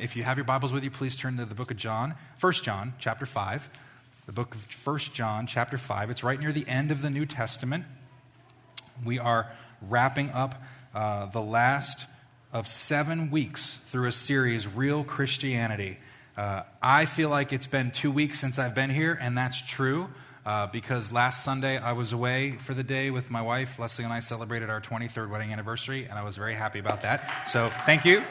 if you have your Bibles with you, please turn to the book of John, 1 John, chapter 5. The book of 1 John, chapter 5. It's right near the end of the New Testament. We are wrapping up uh, the last of seven weeks through a series, Real Christianity. Uh, I feel like it's been two weeks since I've been here, and that's true. Uh, because last Sunday I was away for the day with my wife. Leslie and I celebrated our 23rd wedding anniversary, and I was very happy about that. So thank you.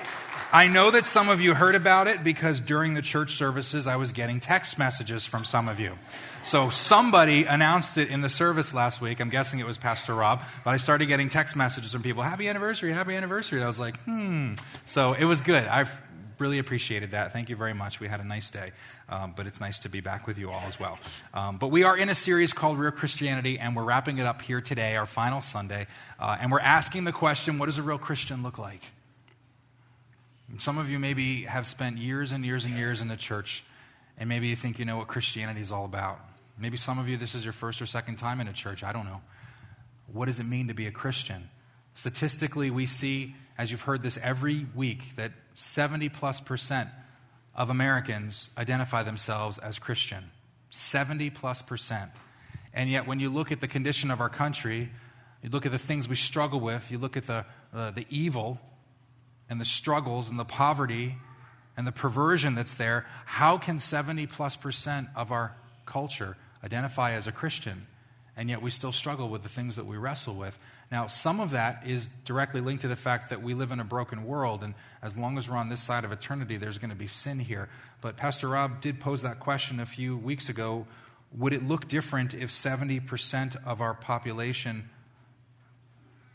I know that some of you heard about it because during the church services I was getting text messages from some of you. So somebody announced it in the service last week. I'm guessing it was Pastor Rob, but I started getting text messages from people, Happy anniversary, happy anniversary. I was like, hmm. So it was good. I've really appreciated that. Thank you very much. We had a nice day, um, but it's nice to be back with you all as well. Um, but we are in a series called Real Christianity, and we're wrapping it up here today, our final Sunday, uh, and we're asking the question what does a real Christian look like? Some of you maybe have spent years and years and years in the church, and maybe you think you know what Christianity is all about. Maybe some of you, this is your first or second time in a church. I don't know. What does it mean to be a Christian? Statistically, we see, as you've heard this every week, that 70 plus percent of Americans identify themselves as Christian. 70 plus percent. And yet, when you look at the condition of our country, you look at the things we struggle with, you look at the, uh, the evil and the struggles and the poverty and the perversion that's there, how can 70 plus percent of our culture identify as a Christian? And yet we still struggle with the things that we wrestle with. Now, some of that is directly linked to the fact that we live in a broken world, and as long as we're on this side of eternity, there's going to be sin here. But Pastor Rob did pose that question a few weeks ago would it look different if 70% of our population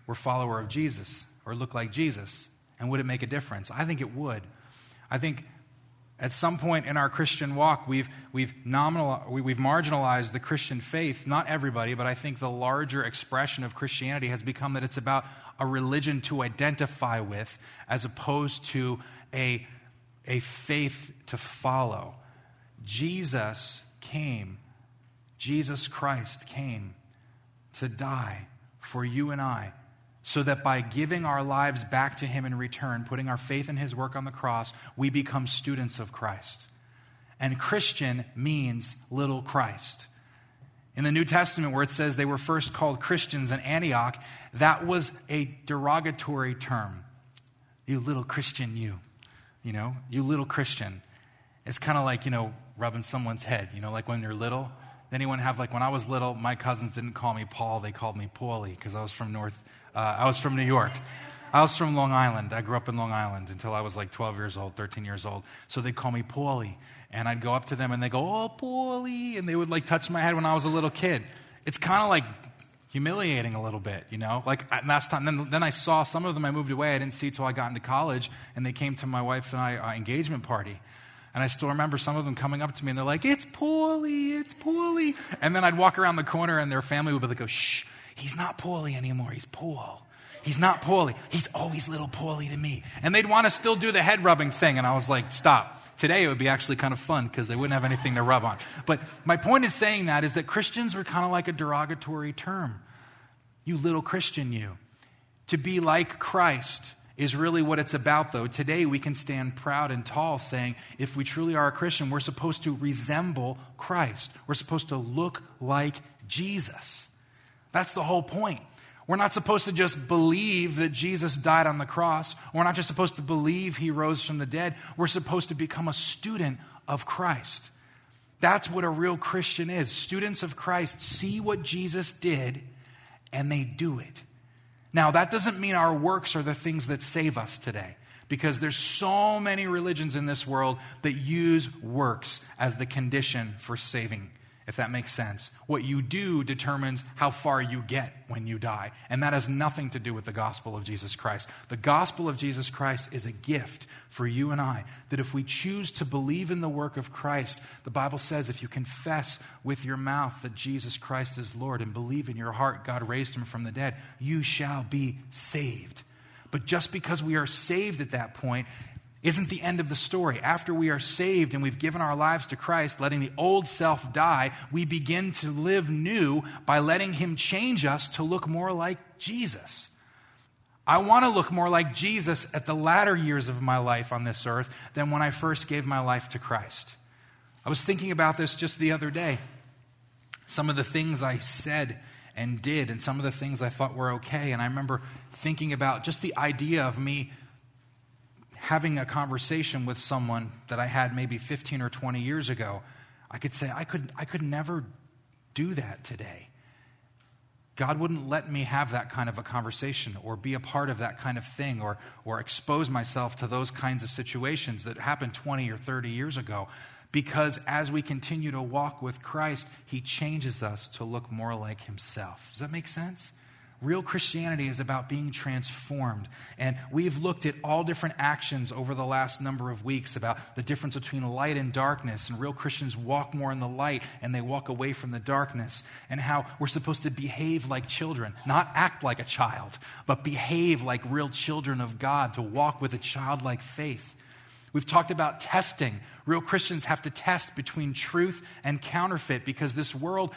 were follower of Jesus or look like Jesus? And would it make a difference? I think it would. I think at some point in our Christian walk, we've, we've, nominal, we've marginalized the Christian faith. Not everybody, but I think the larger expression of Christianity has become that it's about a religion to identify with as opposed to a, a faith to follow. Jesus came, Jesus Christ came to die for you and I so that by giving our lives back to Him in return, putting our faith in His work on the cross, we become students of Christ. And Christian means little Christ. In the New Testament, where it says they were first called Christians in Antioch, that was a derogatory term. You little Christian, you. You know, you little Christian. It's kind of like, you know, rubbing someone's head, you know, like when you're little. Then anyone have, like, when I was little, my cousins didn't call me Paul, they called me Paulie because I was from North uh, I was from New York. I was from Long Island. I grew up in Long Island until I was like 12 years old, 13 years old. So they'd call me Paulie. And I'd go up to them and they'd go, Oh, Paulie. And they would like touch my head when I was a little kid. It's kind of like humiliating a little bit, you know? Like last time, then, then I saw some of them I moved away. I didn't see till I got into college. And they came to my wife and I uh, engagement party. And I still remember some of them coming up to me and they're like, It's Paulie, it's Paulie. And then I'd walk around the corner and their family would be like, oh, Shh He's not Paulie anymore. He's Paul. He's not Paulie. He's always little Paulie to me. And they'd want to still do the head rubbing thing. And I was like, stop. Today it would be actually kind of fun because they wouldn't have anything to rub on. But my point in saying that is that Christians were kind of like a derogatory term. You little Christian, you. To be like Christ is really what it's about, though. Today we can stand proud and tall saying, if we truly are a Christian, we're supposed to resemble Christ. We're supposed to look like Jesus. That's the whole point. We're not supposed to just believe that Jesus died on the cross. We're not just supposed to believe he rose from the dead. We're supposed to become a student of Christ. That's what a real Christian is. Students of Christ see what Jesus did and they do it. Now, that doesn't mean our works are the things that save us today because there's so many religions in this world that use works as the condition for saving if that makes sense. What you do determines how far you get when you die. And that has nothing to do with the gospel of Jesus Christ. The gospel of Jesus Christ is a gift for you and I. That if we choose to believe in the work of Christ, the Bible says if you confess with your mouth that Jesus Christ is Lord and believe in your heart God raised him from the dead, you shall be saved. But just because we are saved at that point isn't the end of the story. After we are saved and we've given our lives to Christ, letting the old self die, we begin to live new by letting Him change us to look more like Jesus. I want to look more like Jesus at the latter years of my life on this earth than when I first gave my life to Christ. I was thinking about this just the other day. Some of the things I said and did, and some of the things I thought were okay. And I remember thinking about just the idea of me having a conversation with someone that I had maybe 15 or 20 years ago. I could say, I could, I could never do that today. God wouldn't let me have that kind of a conversation or be a part of that kind of thing or, or expose myself to those kinds of situations that happened 20 or 30 years ago. Because as we continue to walk with Christ, He changes us to look more like Himself. Does that make sense? Real Christianity is about being transformed. And we've looked at all different actions over the last number of weeks about the difference between light and darkness. And real Christians walk more in the light and they walk away from the darkness. And how we're supposed to behave like children, not act like a child, but behave like real children of God, to walk with a childlike faith. We've talked about testing. Real Christians have to test between truth and counterfeit because this world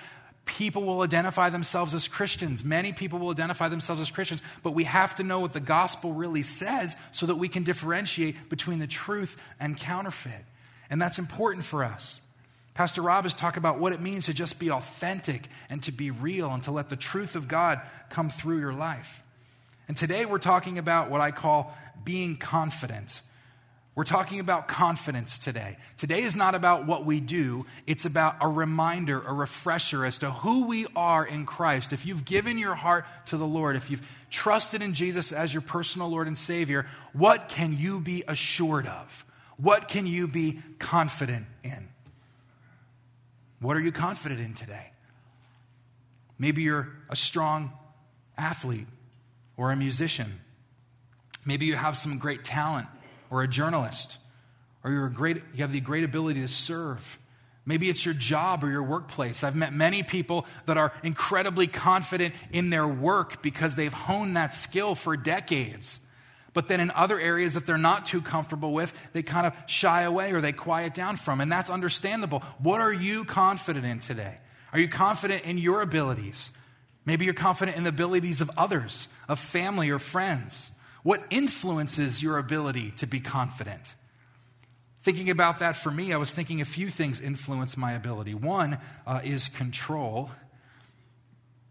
people will identify themselves as Christians. Many people will identify themselves as Christians, but we have to know what the gospel really says so that we can differentiate between the truth and counterfeit. And that's important for us. Pastor Rob has talked about what it means to just be authentic and to be real and to let the truth of God come through your life. And today we're talking about what I call being confident. We're talking about confidence today. Today is not about what we do, it's about a reminder, a refresher as to who we are in Christ. If you've given your heart to the Lord, if you've trusted in Jesus as your personal Lord and Savior, what can you be assured of? What can you be confident in? What are you confident in today? Maybe you're a strong athlete or a musician. Maybe you have some great talent or a journalist, or you're a great, you have the great ability to serve. Maybe it's your job or your workplace. I've met many people that are incredibly confident in their work because they've honed that skill for decades. But then in other areas that they're not too comfortable with, they kind of shy away or they quiet down from. And that's understandable. What are you confident in today? Are you confident in your abilities? Maybe you're confident in the abilities of others, of family or friends. What influences your ability to be confident? Thinking about that for me, I was thinking a few things influence my ability. One uh, is control,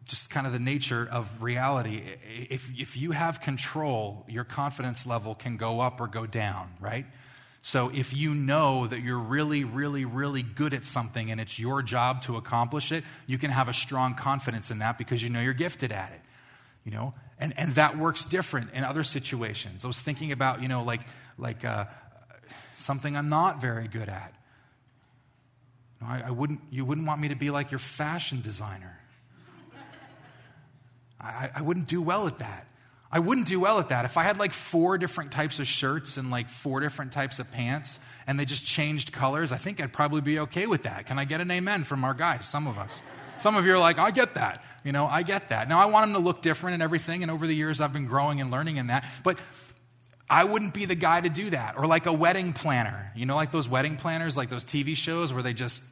just kind of the nature of reality. If, if you have control, your confidence level can go up or go down, right? So if you know that you're really, really, really good at something and it's your job to accomplish it, you can have a strong confidence in that because you know you're gifted at it. You know, and, and that works different in other situations. I was thinking about, you know, like, like uh, something I'm not very good at. I, I, wouldn't, you wouldn't want me to be like your fashion designer. I, I wouldn't do well at that. I wouldn't do well at that. If I had like four different types of shirts and like four different types of pants and they just changed colors, I think I'd probably be okay with that. Can I get an amen from our guys? Some of us. Some of you are like, I get that. You know, I get that. Now, I want them to look different and everything, and over the years, I've been growing and learning in that. But I wouldn't be the guy to do that. Or like a wedding planner. You know, like those wedding planners, like those TV shows where they just,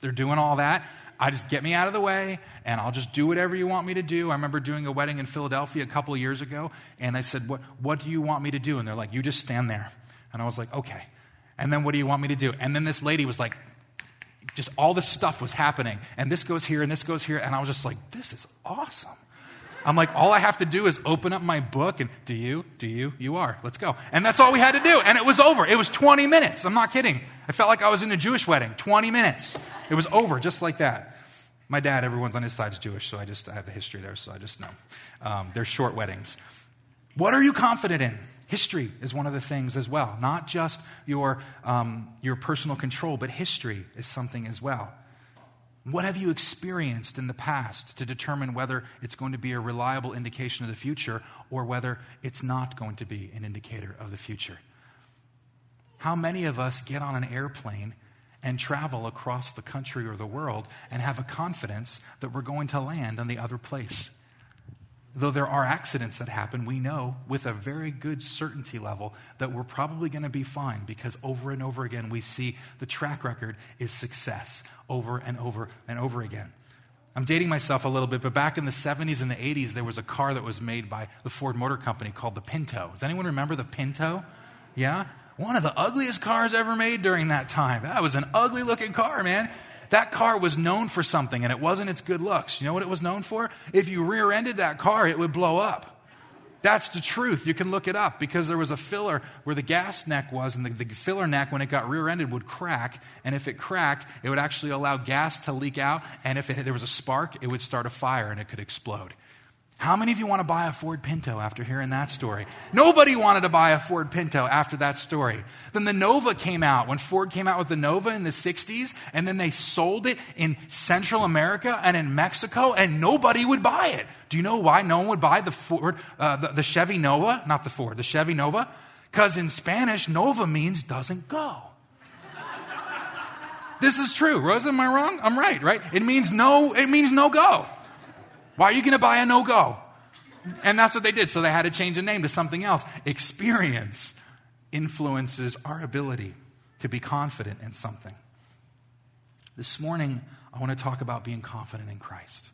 they're doing all that. I just get me out of the way and I'll just do whatever you want me to do. I remember doing a wedding in Philadelphia a couple of years ago, and I said, what, what do you want me to do? And they're like, You just stand there. And I was like, Okay. And then what do you want me to do? And then this lady was like, just all this stuff was happening. And this goes here and this goes here. And I was just like, this is awesome. I'm like, all I have to do is open up my book and do you? Do you? You are. Let's go. And that's all we had to do. And it was over. It was 20 minutes. I'm not kidding. I felt like I was in a Jewish wedding. 20 minutes. It was over just like that. My dad, everyone's on his side is Jewish, so I just I have the history there, so I just know. Um, they're short weddings. What are you confident in? History is one of the things as well. Not just your, um, your personal control, but history is something as well. What have you experienced in the past to determine whether it's going to be a reliable indication of the future or whether it's not going to be an indicator of the future? How many of us get on an airplane and travel across the country or the world and have a confidence that we're going to land on the other place? Though there are accidents that happen, we know with a very good certainty level that we're probably going to be fine because over and over again we see the track record is success over and over and over again. I'm dating myself a little bit, but back in the 70s and the 80s, there was a car that was made by the Ford Motor Company called the Pinto. Does anyone remember the Pinto? Yeah? One of the ugliest cars ever made during that time. That was an ugly looking car, man. That car was known for something, and it wasn't its good looks. You know what it was known for? If you rear ended that car, it would blow up. That's the truth. You can look it up because there was a filler where the gas neck was, and the, the filler neck, when it got rear ended, would crack. And if it cracked, it would actually allow gas to leak out. And if it, there was a spark, it would start a fire and it could explode. How many of you want to buy a Ford Pinto after hearing that story? Nobody wanted to buy a Ford Pinto after that story. Then the Nova came out when Ford came out with the Nova in the 60s, and then they sold it in Central America and in Mexico, and nobody would buy it. Do you know why no one would buy the Ford, uh, the, the Chevy Nova? Not the Ford, the Chevy Nova? Because in Spanish, Nova means doesn't go. this is true. Rosa, am I wrong? I'm right, right? It means no, it means no go. Why are you going to buy a no go? And that's what they did. So they had to change the name to something else. Experience influences our ability to be confident in something. This morning, I want to talk about being confident in Christ.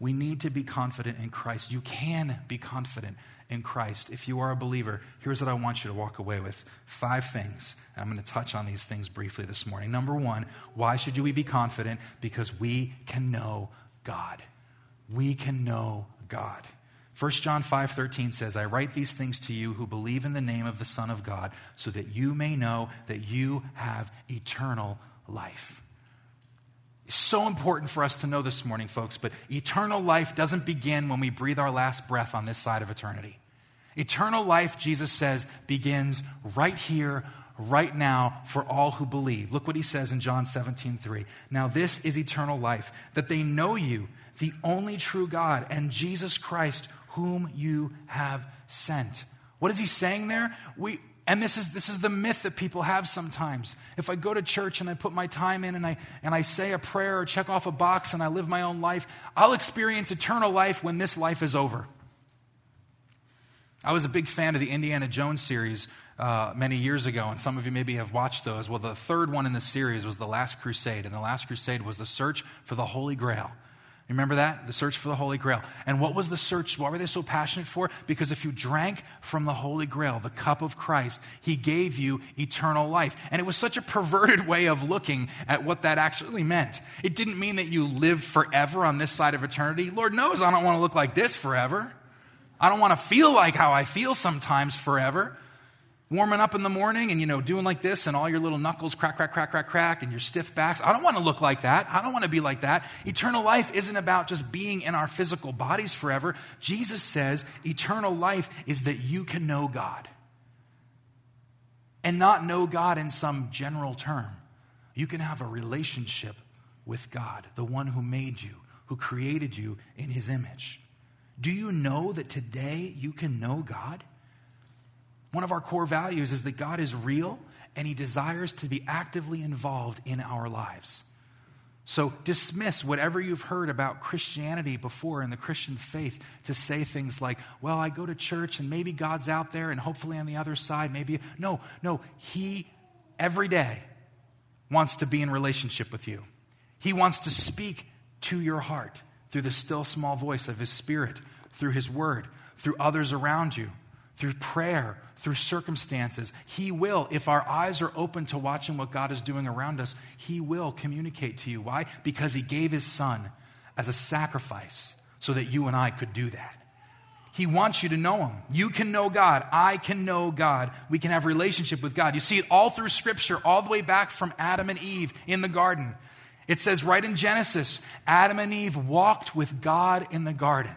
We need to be confident in Christ. You can be confident in Christ. If you are a believer, here's what I want you to walk away with five things. I'm going to touch on these things briefly this morning. Number one, why should we be confident? Because we can know God we can know God. 1 John 5:13 says, "I write these things to you who believe in the name of the Son of God, so that you may know that you have eternal life." It's so important for us to know this morning, folks, but eternal life doesn't begin when we breathe our last breath on this side of eternity. Eternal life, Jesus says, begins right here, right now, for all who believe. Look what he says in John 17, 3. Now, this is eternal life, that they know you, the only true God, and Jesus Christ, whom you have sent. What is he saying there? We, and this is, this is the myth that people have sometimes. If I go to church and I put my time in and I, and I say a prayer or check off a box and I live my own life, I'll experience eternal life when this life is over. I was a big fan of the Indiana Jones series uh, many years ago, and some of you maybe have watched those. Well, the third one in the series was The Last Crusade, and The Last Crusade was the search for the Holy Grail. Remember that? The search for the Holy Grail. And what was the search? Why were they so passionate for? Because if you drank from the Holy Grail, the cup of Christ, He gave you eternal life. And it was such a perverted way of looking at what that actually meant. It didn't mean that you lived forever on this side of eternity. Lord knows I don't want to look like this forever. I don't want to feel like how I feel sometimes forever warming up in the morning and, you know, doing like this and all your little knuckles crack, crack, crack, crack, crack, and your stiff backs. I don't want to look like that. I don't want to be like that. Eternal life isn't about just being in our physical bodies forever. Jesus says eternal life is that you can know God. And not know God in some general term. You can have a relationship with God, the one who made you, who created you in his image. Do you know that today you can know God? One of our core values is that God is real and he desires to be actively involved in our lives. So dismiss whatever you've heard about Christianity before in the Christian faith to say things like, well, I go to church and maybe God's out there and hopefully on the other side, maybe. No, no. He every day wants to be in relationship with you. He wants to speak to your heart through the still small voice of His Spirit, through His Word, through others around you, through prayer, through circumstances. He will, if our eyes are open to watching what God is doing around us, He will communicate to you. Why? Because He gave His Son as a sacrifice so that you and I could do that. He wants you to know Him. You can know God. I can know God. We can have relationship with God. You see it all through Scripture, all the way back from Adam and Eve in the garden. It says right in Genesis Adam and Eve walked with God in the garden.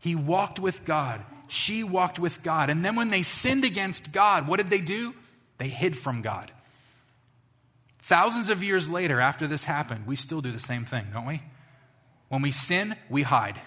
He walked with God she walked with God. And then when they sinned against God, what did they do? They hid from God. Thousands of years later, after this happened, we still do the same thing, don't we? When we sin, we hide.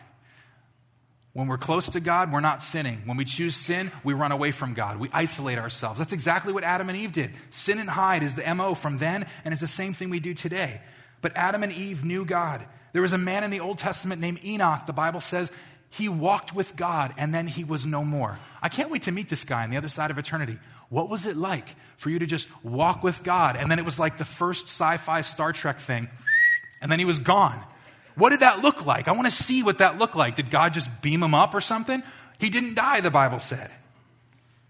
When we're close to God, we're not sinning. When we choose sin, we run away from God. We isolate ourselves. That's exactly what Adam and Eve did. Sin and hide is the MO from then, and it's the same thing we do today. But Adam and Eve knew God. There was a man in the Old Testament named Enoch. The Bible says he walked with God and then he was no more. I can't wait to meet this guy on the other side of eternity. What was it like for you to just walk with God and then it was like the first sci fi Star Trek thing and then he was gone? What did that look like? I want to see what that looked like. Did God just beam him up or something? He didn't die, the Bible said.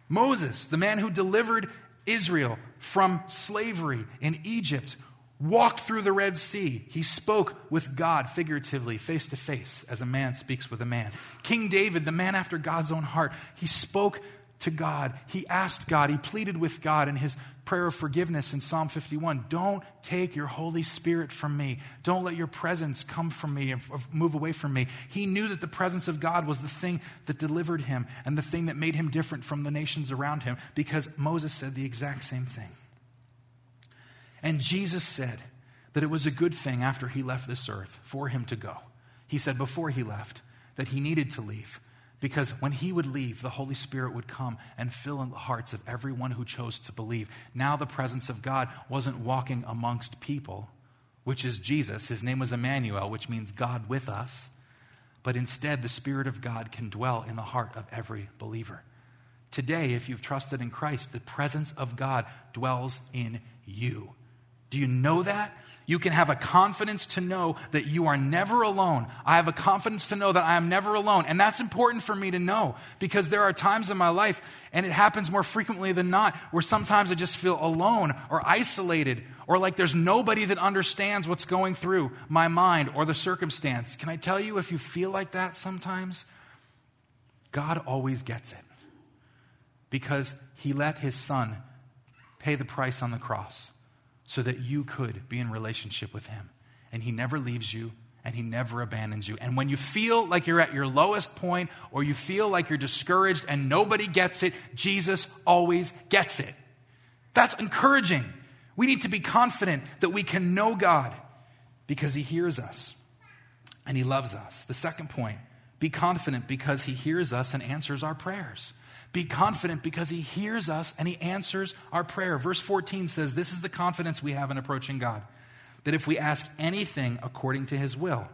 Moses, the man who delivered Israel from slavery in Egypt, walked through the Red Sea. He spoke with God figuratively, face to face, as a man speaks with a man. King David, the man after God's own heart, he spoke to God. He asked God, he pleaded with God in his prayer of forgiveness in Psalm 51 Don't take your Holy Spirit from me. Don't let your presence come from me and move away from me. He knew that the presence of God was the thing that delivered him and the thing that made him different from the nations around him because Moses said the exact same thing. And Jesus said that it was a good thing after he left this earth for him to go. He said before he left that he needed to leave because when he would leave, the Holy Spirit would come and fill in the hearts of everyone who chose to believe. Now, the presence of God wasn't walking amongst people, which is Jesus. His name was Emmanuel, which means God with us. But instead, the Spirit of God can dwell in the heart of every believer. Today, if you've trusted in Christ, the presence of God dwells in you. Do you know that? You can have a confidence to know that you are never alone. I have a confidence to know that I am never alone. And that's important for me to know because there are times in my life, and it happens more frequently than not, where sometimes I just feel alone or isolated or like there's nobody that understands what's going through my mind or the circumstance. Can I tell you, if you feel like that sometimes, God always gets it because He let His Son pay the price on the cross so that you could be in relationship with Him. And He never leaves you and He never abandons you. And when you feel like you're at your lowest point or you feel like you're discouraged and nobody gets it, Jesus always gets it. That's encouraging. We need to be confident that we can know God because He hears us and He loves us. The second point be confident because He hears us and answers our prayers. Be confident because he hears us and he answers our prayer. Verse 14 says, This is the confidence we have in approaching God that if we ask anything according to his will,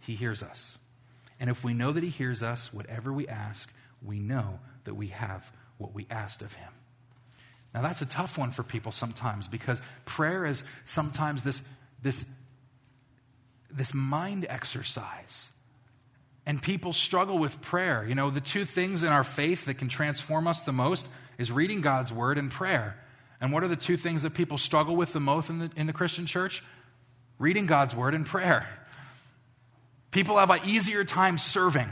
he hears us. And if we know that he hears us, whatever we ask, we know that we have what we asked of him. Now, that's a tough one for people sometimes because prayer is sometimes this, this, this mind exercise and people struggle with prayer. You know, the two things in our faith that can transform us the most is reading God's word and prayer. And what are the two things that people struggle with the most in the, in the Christian church? Reading God's word and prayer. People have an easier time serving.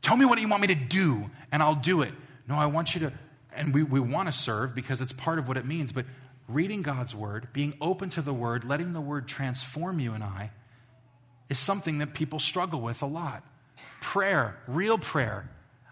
Tell me what you want me to do, and I'll do it. No, I want you to, and we, we want to serve because it's part of what it means, but reading God's word, being open to the word, letting the word transform you and I, is something that people struggle with a lot. Prayer, real prayer.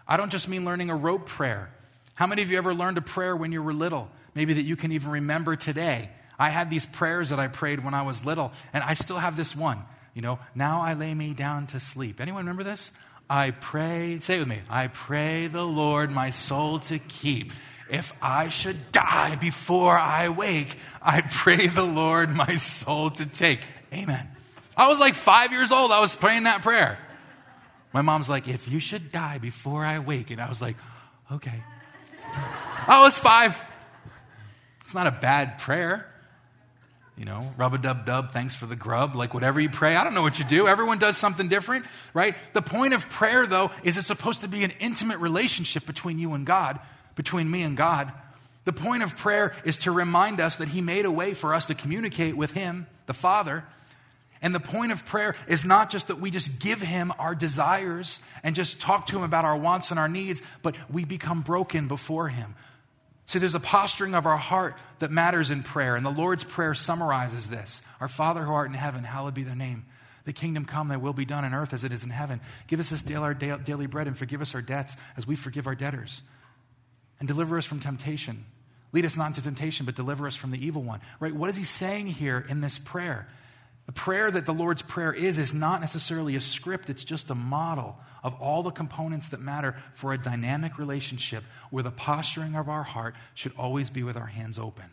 I don't just mean learning a rope prayer. How many of you ever learned a prayer when you were little? Maybe that you can even remember today. I had these prayers that I prayed when I was little, and I still have this one. You know, now I lay me down to sleep. Anyone remember this? I pray, say it with me, I pray the Lord my soul to keep. If I should die before I wake, I pray the Lord my soul to take. Amen. I was like five years old. I was praying that prayer. My mom's like, if you should die before I wake. And I was like, okay. I was five. It's not a bad prayer. You know, rub a dub dub, thanks for the grub, like whatever you pray. I don't know what you do. Everyone does something different, right? The point of prayer, though, is it's supposed to be an intimate relationship between you and God, between me and God. The point of prayer is to remind us that He made a way for us to communicate with Him, the Father, and the point of prayer is not just that we just give him our desires and just talk to him about our wants and our needs, but we become broken before him. See, there's a posturing of our heart that matters in prayer. And the Lord's Prayer summarizes this Our Father who art in heaven, hallowed be thy name. The kingdom come, thy will be done on earth as it is in heaven. Give us this day our daily bread and forgive us our debts as we forgive our debtors. And deliver us from temptation. Lead us not into temptation, but deliver us from the evil one. Right? What is he saying here in this prayer? The prayer that the Lord's Prayer is, is not necessarily a script, it's just a model of all the components that matter for a dynamic relationship where the posturing of our heart should always be with our hands open.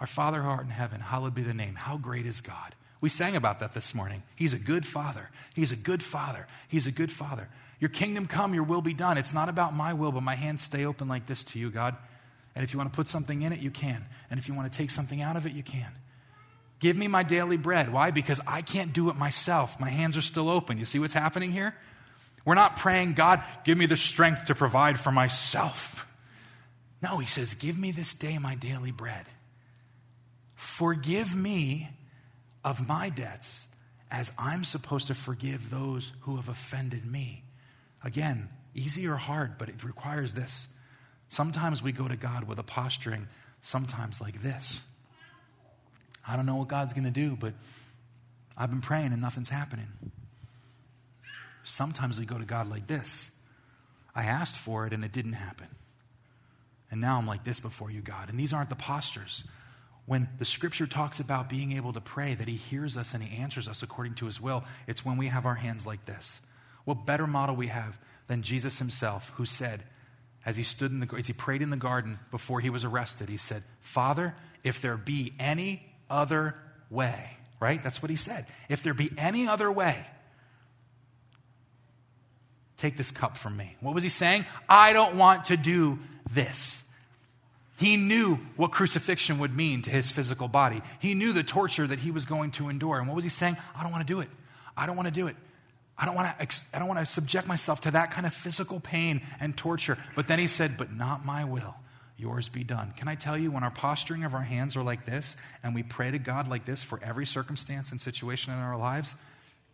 Our Father who art in heaven, hallowed be the name. How great is God? We sang about that this morning. He's a good father. He's a good father. He's a good father. Your kingdom come, your will be done. It's not about my will, but my hands stay open like this to you, God. And if you want to put something in it, you can. And if you want to take something out of it, you can. Give me my daily bread. Why? Because I can't do it myself. My hands are still open. You see what's happening here? We're not praying, God, give me the strength to provide for myself. No, he says, Give me this day my daily bread. Forgive me of my debts as I'm supposed to forgive those who have offended me. Again, easy or hard, but it requires this. Sometimes we go to God with a posturing, sometimes like this. I don't know what God's going to do, but I've been praying and nothing's happening. Sometimes we go to God like this I asked for it and it didn't happen. And now I'm like this before you, God. And these aren't the postures. When the scripture talks about being able to pray, that He hears us and He answers us according to His will, it's when we have our hands like this. What better model we have than Jesus Himself, who said, as he stood in the as he prayed in the garden before he was arrested, he said, Father, if there be any other way, right? That's what he said. If there be any other way, take this cup from me. What was he saying? I don't want to do this. He knew what crucifixion would mean to his physical body. He knew the torture that he was going to endure. And what was he saying? I don't want to do it. I don't want to do it. I don't want to I don't want to subject myself to that kind of physical pain and torture. But then he said, "But not my will, yours be done." Can I tell you when our posturing of our hands are like this and we pray to God like this for every circumstance and situation in our lives,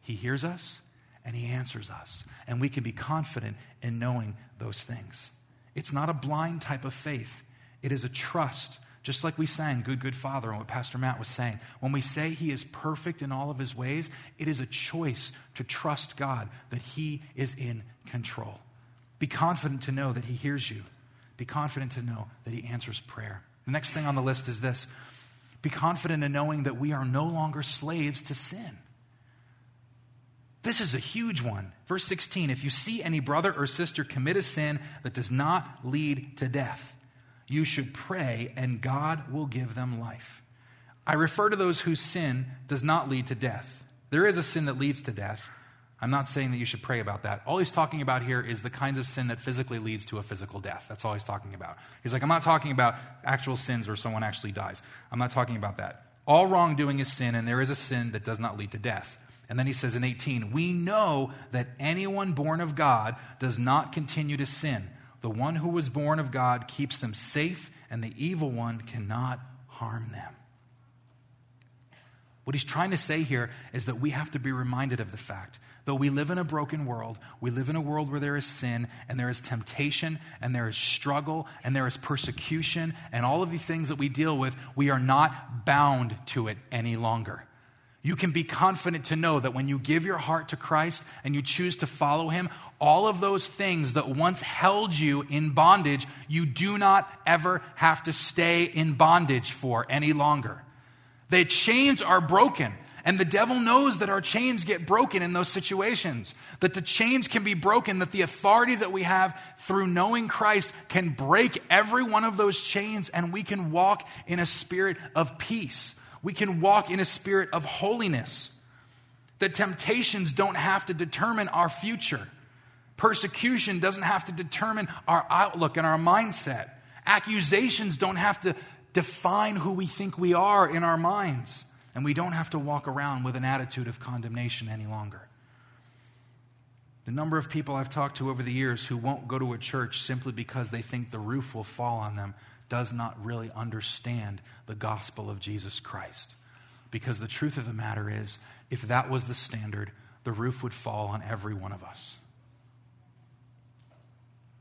he hears us and he answers us. And we can be confident in knowing those things. It's not a blind type of faith. It is a trust just like we sang Good, Good Father and what Pastor Matt was saying. When we say He is perfect in all of His ways, it is a choice to trust God that He is in control. Be confident to know that He hears you. Be confident to know that He answers prayer. The next thing on the list is this be confident in knowing that we are no longer slaves to sin. This is a huge one. Verse 16 If you see any brother or sister commit a sin that does not lead to death, you should pray and God will give them life. I refer to those whose sin does not lead to death. There is a sin that leads to death. I'm not saying that you should pray about that. All he's talking about here is the kinds of sin that physically leads to a physical death. That's all he's talking about. He's like, I'm not talking about actual sins where someone actually dies. I'm not talking about that. All wrongdoing is sin, and there is a sin that does not lead to death. And then he says in 18, We know that anyone born of God does not continue to sin the one who was born of God keeps them safe, and the evil one cannot harm them. What he's trying to say here is that we have to be reminded of the fact though we live in a broken world, we live in a world where there is sin and there is temptation and there is struggle and there is persecution and all of the things that we deal with, we are not bound to it any longer. You can be confident to know that when you give your heart to Christ and you choose to follow Him, all of those things that once held you in bondage, you do not ever have to stay in bondage for any longer. The chains are broken. And the devil knows that our chains get broken in those situations, that the chains can be broken, that the authority that we have through knowing Christ can break every one of those chains, and we can walk in a spirit of peace we can walk in a spirit of holiness. That temptations don't have to determine our future. Persecution doesn't have to determine our outlook and our mindset. Accusations don't have to define who we think we are in our minds. And we don't have to walk around with an attitude of condemnation any longer. The number of people I've talked to over the years who won't go to a church simply because they think the roof will fall on them does not really understand the gospel of Jesus Christ. Because the truth of the matter is, if that was the standard, the roof would fall on every one of us.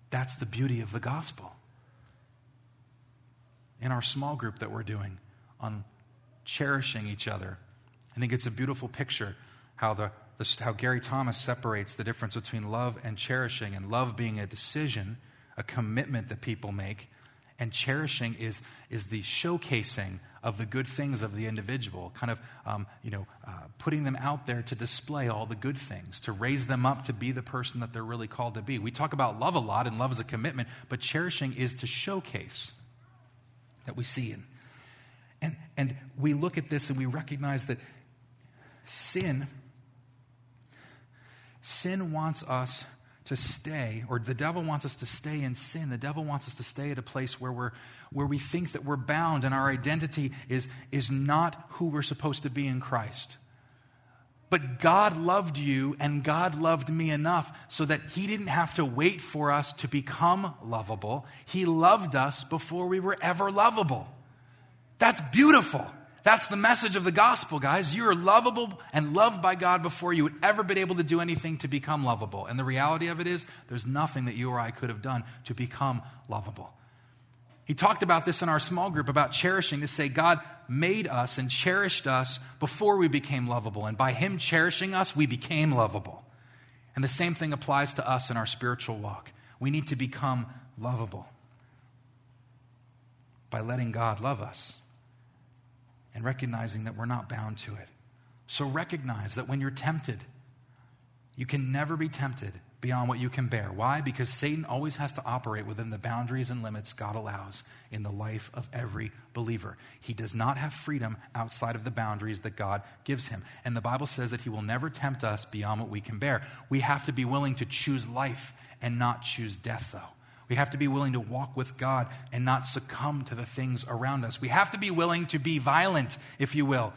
That's the beauty of the gospel. In our small group that we're doing on cherishing each other, I think it's a beautiful picture how, the, the, how Gary Thomas separates the difference between love and cherishing, and love being a decision, a commitment that people make, and cherishing is, is the showcasing of the good things of the individual, kind of, um, you know, uh, putting them out there to display all the good things, to raise them up to be the person that they're really called to be. We talk about love a lot, and love is a commitment, but cherishing is to showcase that we see. And, and, and we look at this and we recognize that sin, sin wants us to stay, or the devil wants us to stay in sin. The devil wants us to stay at a place where, we're, where we think that we're bound and our identity is, is not who we're supposed to be in Christ. But God loved you and God loved me enough so that He didn't have to wait for us to become lovable. He loved us before we were ever lovable. That's beautiful. That's the message of the gospel, guys. You are lovable and loved by God before you would ever been able to do anything to become lovable. And the reality of it is, there's nothing that you or I could have done to become lovable. He talked about this in our small group about cherishing to say God made us and cherished us before we became lovable. And by Him cherishing us, we became lovable. And the same thing applies to us in our spiritual walk. We need to become lovable by letting God love us and recognizing that we're not bound to it. So recognize that when you're tempted, you can never be tempted beyond what you can bear. Why? Because Satan always has to operate within the boundaries and limits God allows in the life of every believer. He does not have freedom outside of the boundaries that God gives him. And the Bible says that he will never tempt us beyond what we can bear. We have to be willing to choose life and not choose death, though. We have to be willing to walk with God and not succumb to the things around us. We have to be willing to be violent, if you will,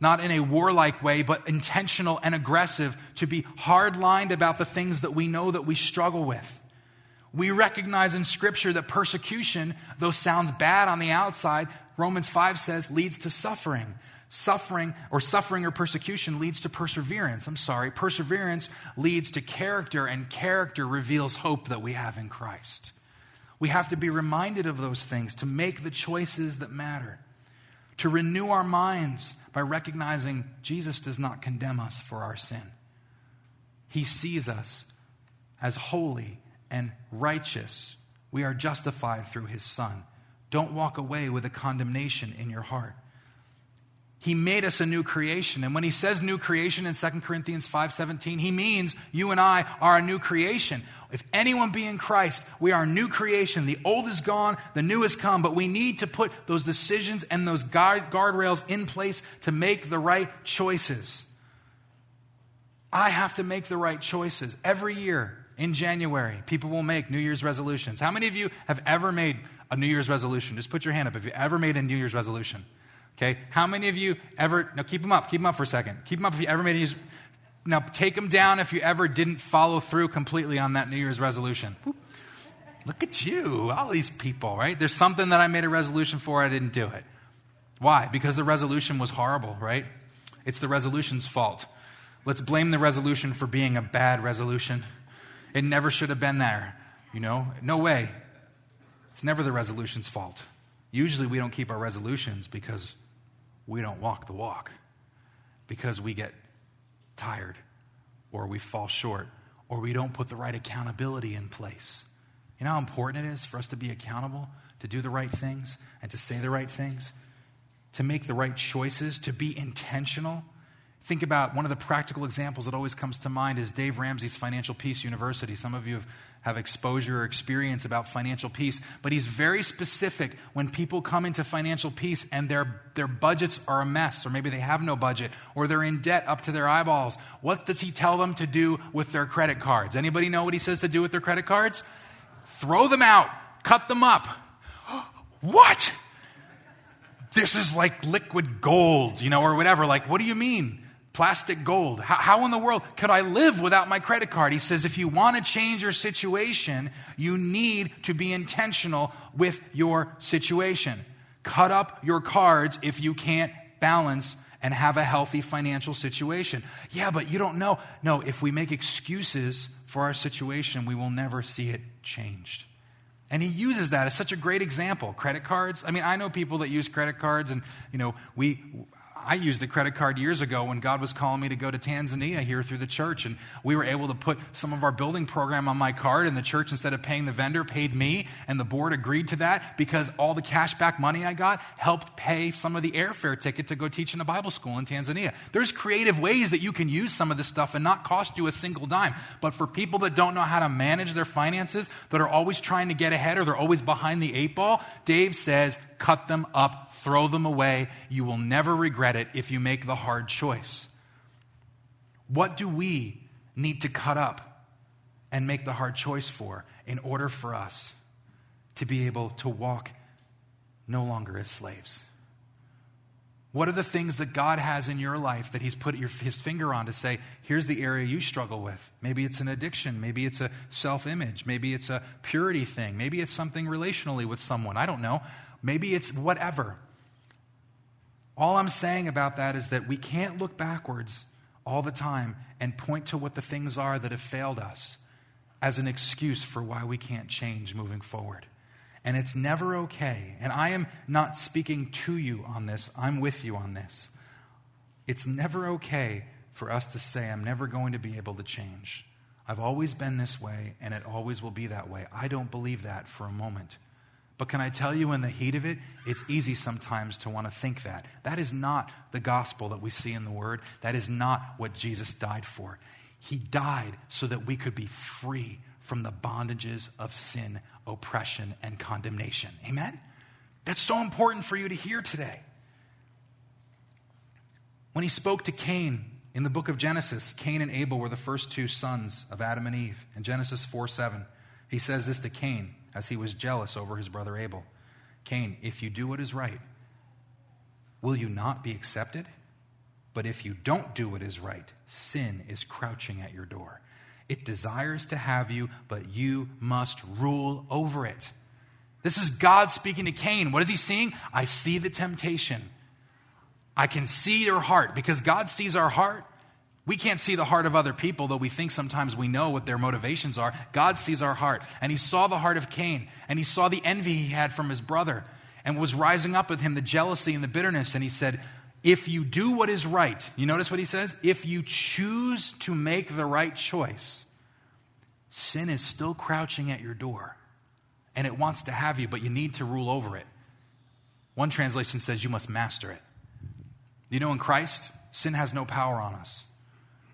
not in a warlike way, but intentional and aggressive, to be hard-lined about the things that we know that we struggle with. We recognize in Scripture that persecution, though sounds bad on the outside, Romans 5 says leads to suffering. Suffering or suffering or persecution leads to perseverance. I'm sorry. Perseverance leads to character, and character reveals hope that we have in Christ. We have to be reminded of those things to make the choices that matter, to renew our minds by recognizing Jesus does not condemn us for our sin. He sees us as holy and righteous. We are justified through his Son. Don't walk away with a condemnation in your heart. He made us a new creation. And when he says new creation in 2 Corinthians 5:17, he means you and I are a new creation. If anyone be in Christ, we are a new creation. The old is gone, the new has come, but we need to put those decisions and those guard, guardrails in place to make the right choices. I have to make the right choices. Every year in January, people will make New Year's resolutions. How many of you have ever made a New Year's resolution? Just put your hand up if you ever made a New Year's resolution. Okay? How many of you ever, now keep them up, keep them up for a second. Keep them up if you ever made a now take them down if you ever didn't follow through completely on that New Year's resolution. Look at you, all these people, right? There's something that I made a resolution for, I didn't do it. Why? Because the resolution was horrible, right? It's the resolution's fault. Let's blame the resolution for being a bad resolution. It never should have been there, you know? No way. It's never the resolution's fault. Usually we don't keep our resolutions because we don't walk the walk, because we get tired, or we fall short, or we don't put the right accountability in place. You know how important it is for us to be accountable, to do the right things, and to say the right things, to make the right choices, to be intentional. Think about one of the practical examples that always comes to mind is Dave Ramsey's Financial Peace University. Some of you have, have exposure or experience about financial peace, but he's very specific when people come into financial peace and their, their budgets are a mess, or maybe they have no budget, or they're in debt up to their eyeballs. What does he tell them to do with their credit cards? Anybody know what he says to do with their credit cards? Throw them out, cut them up. what? This is like liquid gold, you know, or whatever. Like, what do you mean? Plastic gold. How, how, in the world could I live without my credit card? He says, if you want to change your situation, you need to be intentional with your situation. Cut up your cards if you can't balance and have a healthy financial situation. Yeah, but you don't know. No, if we make excuses for our situation, we will never see it changed. And he uses that as such a great example. Credit cards. I mean, I know people that use credit cards, and you know, we I used a credit card years ago when God was calling me to go to Tanzania here through the church. And we were able to put some of our building program on my card. And the church, instead of paying the vendor, paid me. And the board agreed to that because all the cash back money I got helped pay some of the airfare ticket to go teach in a Bible school in Tanzania. There's creative ways that you can use some of this stuff and not cost you a single dime. But for people that don't know how to manage their finances, that are always trying to get ahead or they're always behind the eight ball, Dave says, cut them up, throw them away. You will never regret it if you make the hard choice. What do we need to cut up and make the hard choice for in order for us to be able to walk no longer as slaves? What are the things that God has in your life that He's put your, His finger on to say, here's the area you struggle with? Maybe it's an addiction. Maybe it's a self image. Maybe it's a purity thing. Maybe it's something relationally with someone. I don't know. Maybe it's whatever. All I'm saying about that is that we can't look backwards all the time and point to what the things are that have failed us as an excuse for why we can't change moving forward. And it's never okay. And I am not speaking to you on this, I'm with you on this. It's never okay for us to say, I'm never going to be able to change. I've always been this way, and it always will be that way. I don't believe that for a moment. But can I tell you, in the heat of it, it's easy sometimes to want to think that. That is not the gospel that we see in the Word. That is not what Jesus died for. He died so that we could be free from the bondages of sin, oppression, and condemnation. Amen? That's so important for you to hear today. When he spoke to Cain in the book of Genesis, Cain and Abel were the first two sons of Adam and Eve. In Genesis 4 7, he says this to Cain as he was jealous over his brother Abel Cain, if you do what is right, will you not be accepted? But if you don't do what is right, sin is crouching at your door. It desires to have you, but you must rule over it. This is God speaking to Cain. What is he seeing? I see the temptation. I can see your heart because God sees our heart. We can't see the heart of other people, though we think sometimes we know what their motivations are. God sees our heart. And he saw the heart of Cain, and he saw the envy he had from his brother, and was rising up with him the jealousy and the bitterness. And he said, If you do what is right, you notice what he says? If you choose to make the right choice, sin is still crouching at your door and it wants to have you, but you need to rule over it. One translation says you must master it. You know, in Christ, sin has no power on us.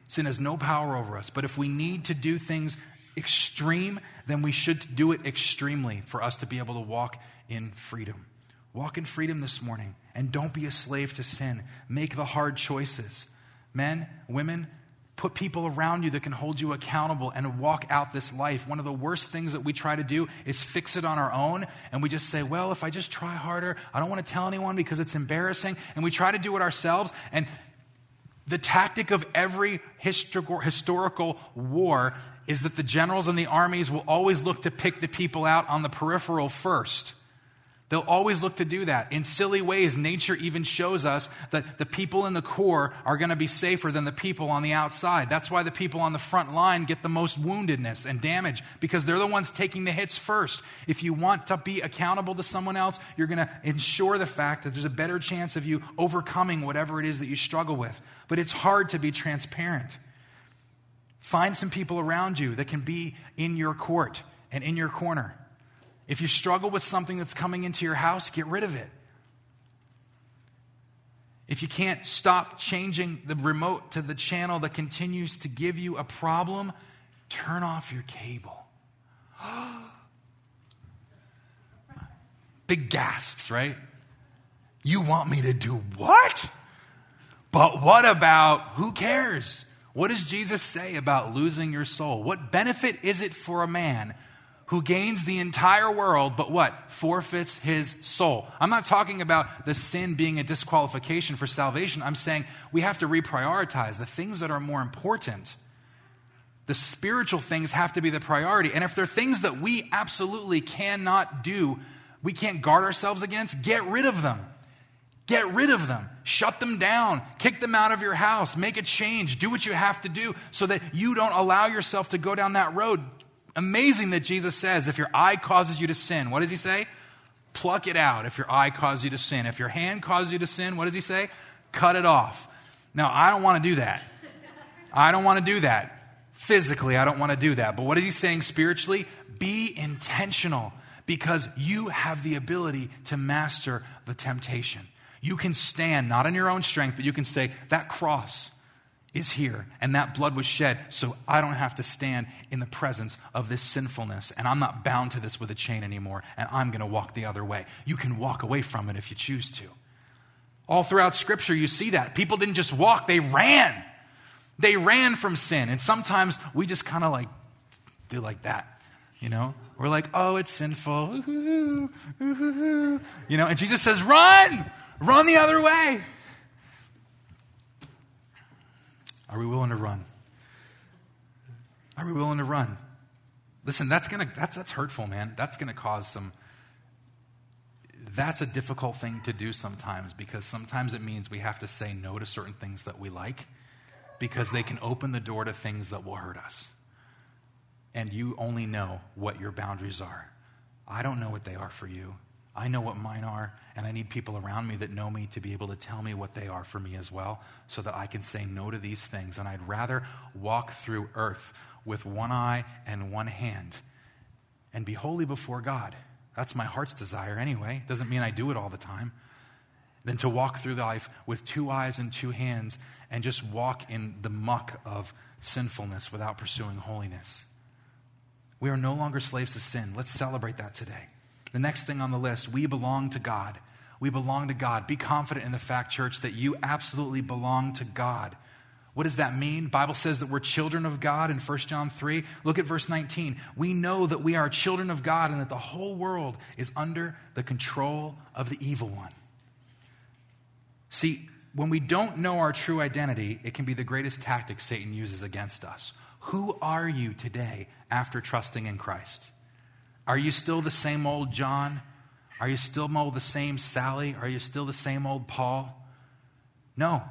Sin has no power over us. But if we need to do things extreme, then we should do it extremely for us to be able to walk in freedom. Walk in freedom this morning and don't be a slave to sin. Make the hard choices. Men, women, put people around you that can hold you accountable and walk out this life. One of the worst things that we try to do is fix it on our own. And we just say, well, if I just try harder, I don't want to tell anyone because it's embarrassing. And we try to do it ourselves. And the tactic of every historical war is that the generals and the armies will always look to pick the people out on the peripheral first. They'll always look to do that. In silly ways, nature even shows us that the people in the core are going to be safer than the people on the outside. That's why the people on the front line get the most woundedness and damage, because they're the ones taking the hits first. If you want to be accountable to someone else, you're going to ensure the fact that there's a better chance of you overcoming whatever it is that you struggle with. But it's hard to be transparent. Find some people around you that can be in your court and in your corner. If you struggle with something that's coming into your house, get rid of it. If you can't stop changing the remote to the channel that continues to give you a problem, turn off your cable. Big gasps, right? You want me to do what? But what about who cares? What does Jesus say about losing your soul? What benefit is it for a man who gains the entire world, but what? Forfeits his soul. I'm not talking about the sin being a disqualification for salvation. I'm saying we have to reprioritize the things that are more important. The spiritual things have to be the priority. And if there are things that we absolutely cannot do, we can't guard ourselves against, get rid of them. Get rid of them. Shut them down. Kick them out of your house. Make a change. Do what you have to do so that you don't allow yourself to go down that road. Amazing that Jesus says, if your eye causes you to sin, what does he say? Pluck it out if your eye causes you to sin. If your hand causes you to sin, what does he say? Cut it off. Now, I don't want to do that. I don't want to do that. Physically, I don't want to do that. But what is he saying spiritually? Be intentional because you have the ability to master the temptation. You can stand, not in your own strength, but you can say, That cross, is here and that blood was shed so I don't have to stand in the presence of this sinfulness and I'm not bound to this with a chain anymore and I'm going to walk the other way. You can walk away from it if you choose to. All throughout scripture you see that. People didn't just walk, they ran. They ran from sin and sometimes we just kind of like do like that. You know? We're like, oh, it's sinful. Ooh, ooh, you know, and Jesus says, run! Run the other way. Are we willing to run? Are we willing to run? Listen, that's gonna that's that's hurtful, man. That's gonna cause some that's a difficult thing to do sometimes because sometimes it means we have to say no to certain things that we like because they can open the door to things that will hurt us. And you only know what your boundaries are. I don't know what they are for you. I know what mine are, and I need people around me that know me to be able to tell me what they are for me as well, so that I can say no to these things. And I'd rather walk through earth with one eye and one hand and be holy before God. That's my heart's desire anyway. Doesn't mean I do it all the time. Than to walk through life with two eyes and two hands and just walk in the muck of sinfulness without pursuing holiness. We are no longer slaves to sin. Let's celebrate that today. The next thing on the list, we belong to God. We belong to God. Be confident in the fact, church, that you absolutely belong to God. What does that mean? Bible says that we're children of God in 1 John 3. Look at verse 19. We know that we are children of God and that the whole world is under the control of the evil one. See, when we don't know our true identity, it can be the greatest tactic Satan uses against us. Who are you today after trusting in Christ? Are you still the same old John? Are you still the same Sally? Are you still the same old Paul? No.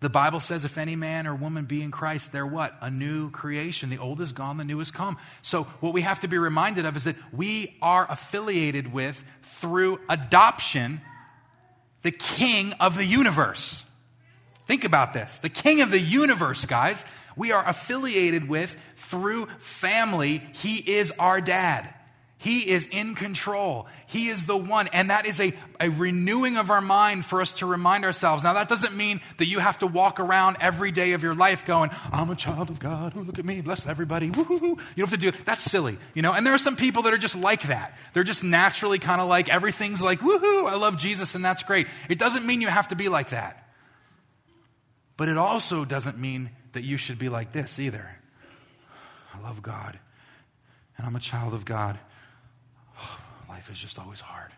The Bible says if any man or woman be in Christ, they're what? A new creation. The old is gone, the new has come. So, what we have to be reminded of is that we are affiliated with, through adoption, the King of the universe. Think about this the King of the universe, guys. We are affiliated with through family. He is our dad. He is in control. He is the one. And that is a, a renewing of our mind for us to remind ourselves. Now, that doesn't mean that you have to walk around every day of your life going, I'm a child of God. Ooh, look at me. Bless everybody. Woo-hoo-hoo. You don't have to do it. That's silly. You know, and there are some people that are just like that. They're just naturally kind of like everything's like, woohoo, I love Jesus, and that's great. It doesn't mean you have to be like that. But it also doesn't mean that you should be like this either. I love God, and I'm a child of God life is just always hard.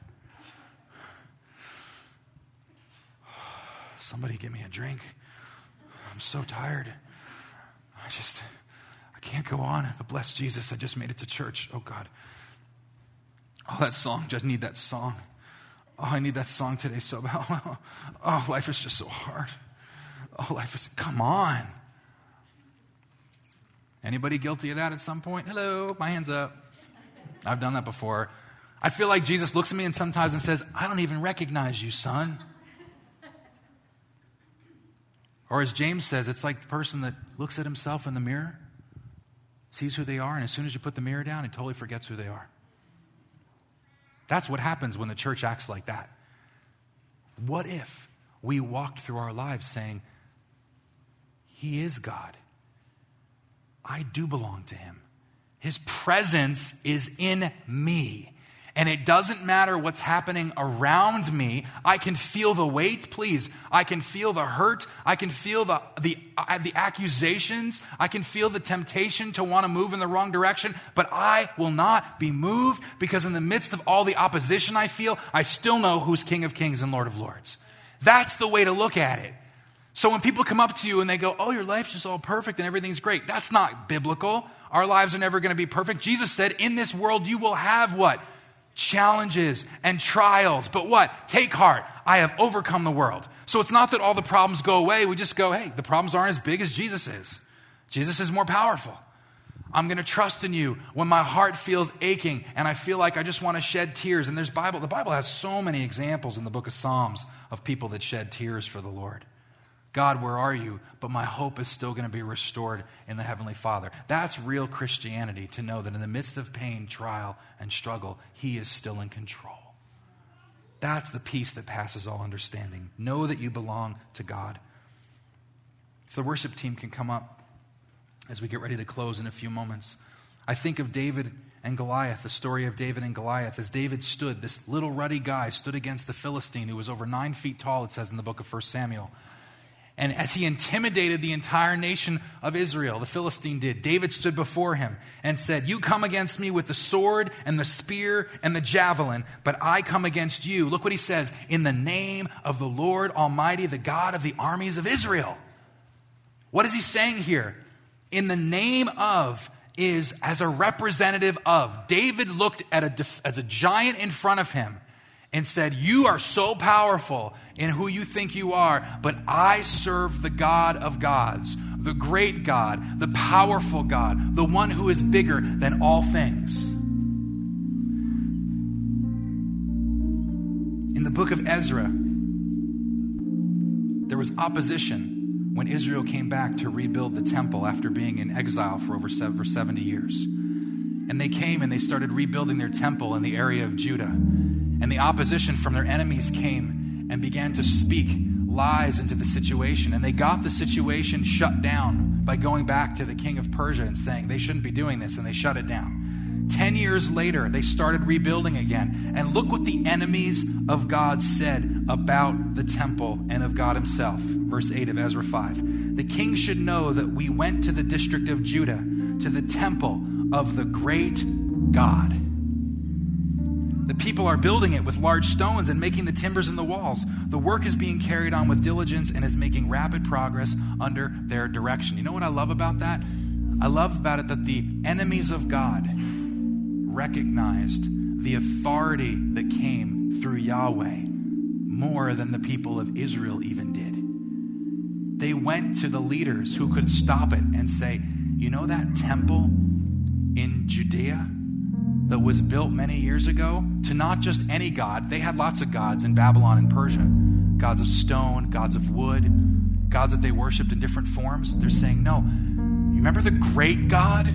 Somebody give me a drink. I'm so tired. I just, I can't go on. But bless Jesus, I just made it to church. Oh, God. Oh, that song, just need that song. Oh, I need that song today so bad. Oh, life is just so hard. Oh, life is, come on. Anybody guilty of that at some point? Hello, my hand's up. I've done that before. I feel like Jesus looks at me and sometimes and says, I don't even recognize you, son. Or as James says, it's like the person that looks at himself in the mirror, sees who they are, and as soon as you put the mirror down, he totally forgets who they are. That's what happens when the church acts like that. What if we walked through our lives saying, He is God? I do belong to Him. His presence is in me. And it doesn't matter what's happening around me. I can feel the weight, please. I can feel the hurt. I can feel the, the, uh, the accusations. I can feel the temptation to want to move in the wrong direction. But I will not be moved because, in the midst of all the opposition I feel, I still know who's King of Kings and Lord of Lords. That's the way to look at it. So when people come up to you and they go, Oh, your life's just all perfect and everything's great, that's not biblical. Our lives are never going to be perfect. Jesus said, In this world, you will have what? Challenges and trials. But what? Take heart. I have overcome the world. So it's not that all the problems go away. We just go, hey, the problems aren't as big as Jesus is. Jesus is more powerful. I'm going to trust in you when my heart feels aching and I feel like I just want to shed tears. And there's Bible. The Bible has so many examples in the book of Psalms of people that shed tears for the Lord. God, where are you? But my hope is still going to be restored in the Heavenly Father. That's real Christianity to know that in the midst of pain, trial, and struggle, He is still in control. That's the peace that passes all understanding. Know that you belong to God. If the worship team can come up as we get ready to close in a few moments, I think of David and Goliath, the story of David and Goliath. As David stood, this little ruddy guy stood against the Philistine who was over nine feet tall, it says in the book of 1 Samuel. And as he intimidated the entire nation of Israel, the Philistine did, David stood before him and said, You come against me with the sword and the spear and the javelin, but I come against you. Look what he says in the name of the Lord Almighty, the God of the armies of Israel. What is he saying here? In the name of is as a representative of. David looked at a, as a giant in front of him and said, You are so powerful in who you think you are, but I serve the God of gods, the great God, the powerful God, the one who is bigger than all things. In the book of Ezra, there was opposition when Israel came back to rebuild the temple after being in exile for over 70 years. And they came and they started rebuilding their temple in the area of Judah. And the opposition from their enemies came and began to speak lies into the situation. And they got the situation shut down by going back to the king of Persia and saying they shouldn't be doing this, and they shut it down. Ten years later, they started rebuilding again. And look what the enemies of God said about the temple and of God Himself. Verse 8 of Ezra 5. The king should know that we went to the district of Judah, to the temple of the great God the people are building it with large stones and making the timbers in the walls. The work is being carried on with diligence and is making rapid progress under their direction. You know what I love about that? I love about it that the enemies of God recognized the authority that came through Yahweh more than the people of Israel even did. They went to the leaders who could stop it and say, You know that temple in Judea? That was built many years ago to not just any god. They had lots of gods in Babylon and Persia gods of stone, gods of wood, gods that they worshiped in different forms. They're saying, no, you remember the great God?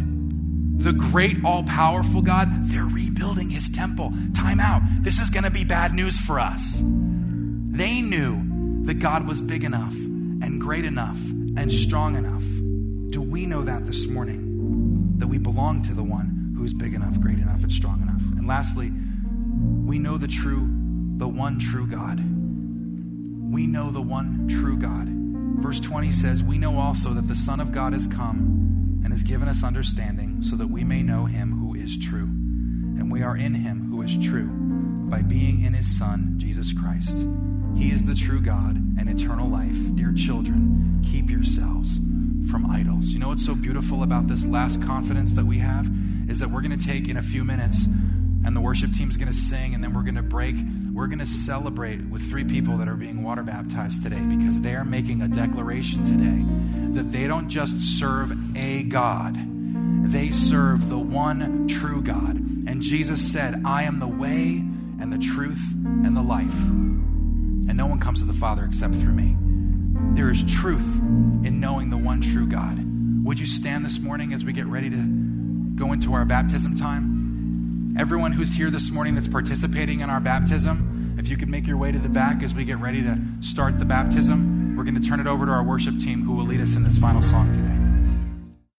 The great all powerful God? They're rebuilding his temple. Time out. This is going to be bad news for us. They knew that God was big enough and great enough and strong enough. Do we know that this morning? That we belong to the one who's big enough, great enough, and strong enough. And lastly, we know the true, the one true God. We know the one true God. Verse 20 says, We know also that the Son of God has come and has given us understanding so that we may know him who is true. And we are in him who is true by being in his Son, Jesus Christ. He is the true God and eternal life. Dear children, keep yourselves from idols. You know what's so beautiful about this last confidence that we have? Is that we're going to take in a few minutes and the worship team's going to sing and then we're going to break. We're going to celebrate with three people that are being water baptized today because they are making a declaration today that they don't just serve a God, they serve the one true God. And Jesus said, I am the way and the truth and the life. And no one comes to the Father except through me. There is truth in knowing the one true God. Would you stand this morning as we get ready to go into our baptism time? Everyone who's here this morning that's participating in our baptism, if you could make your way to the back as we get ready to start the baptism, we're going to turn it over to our worship team who will lead us in this final song today.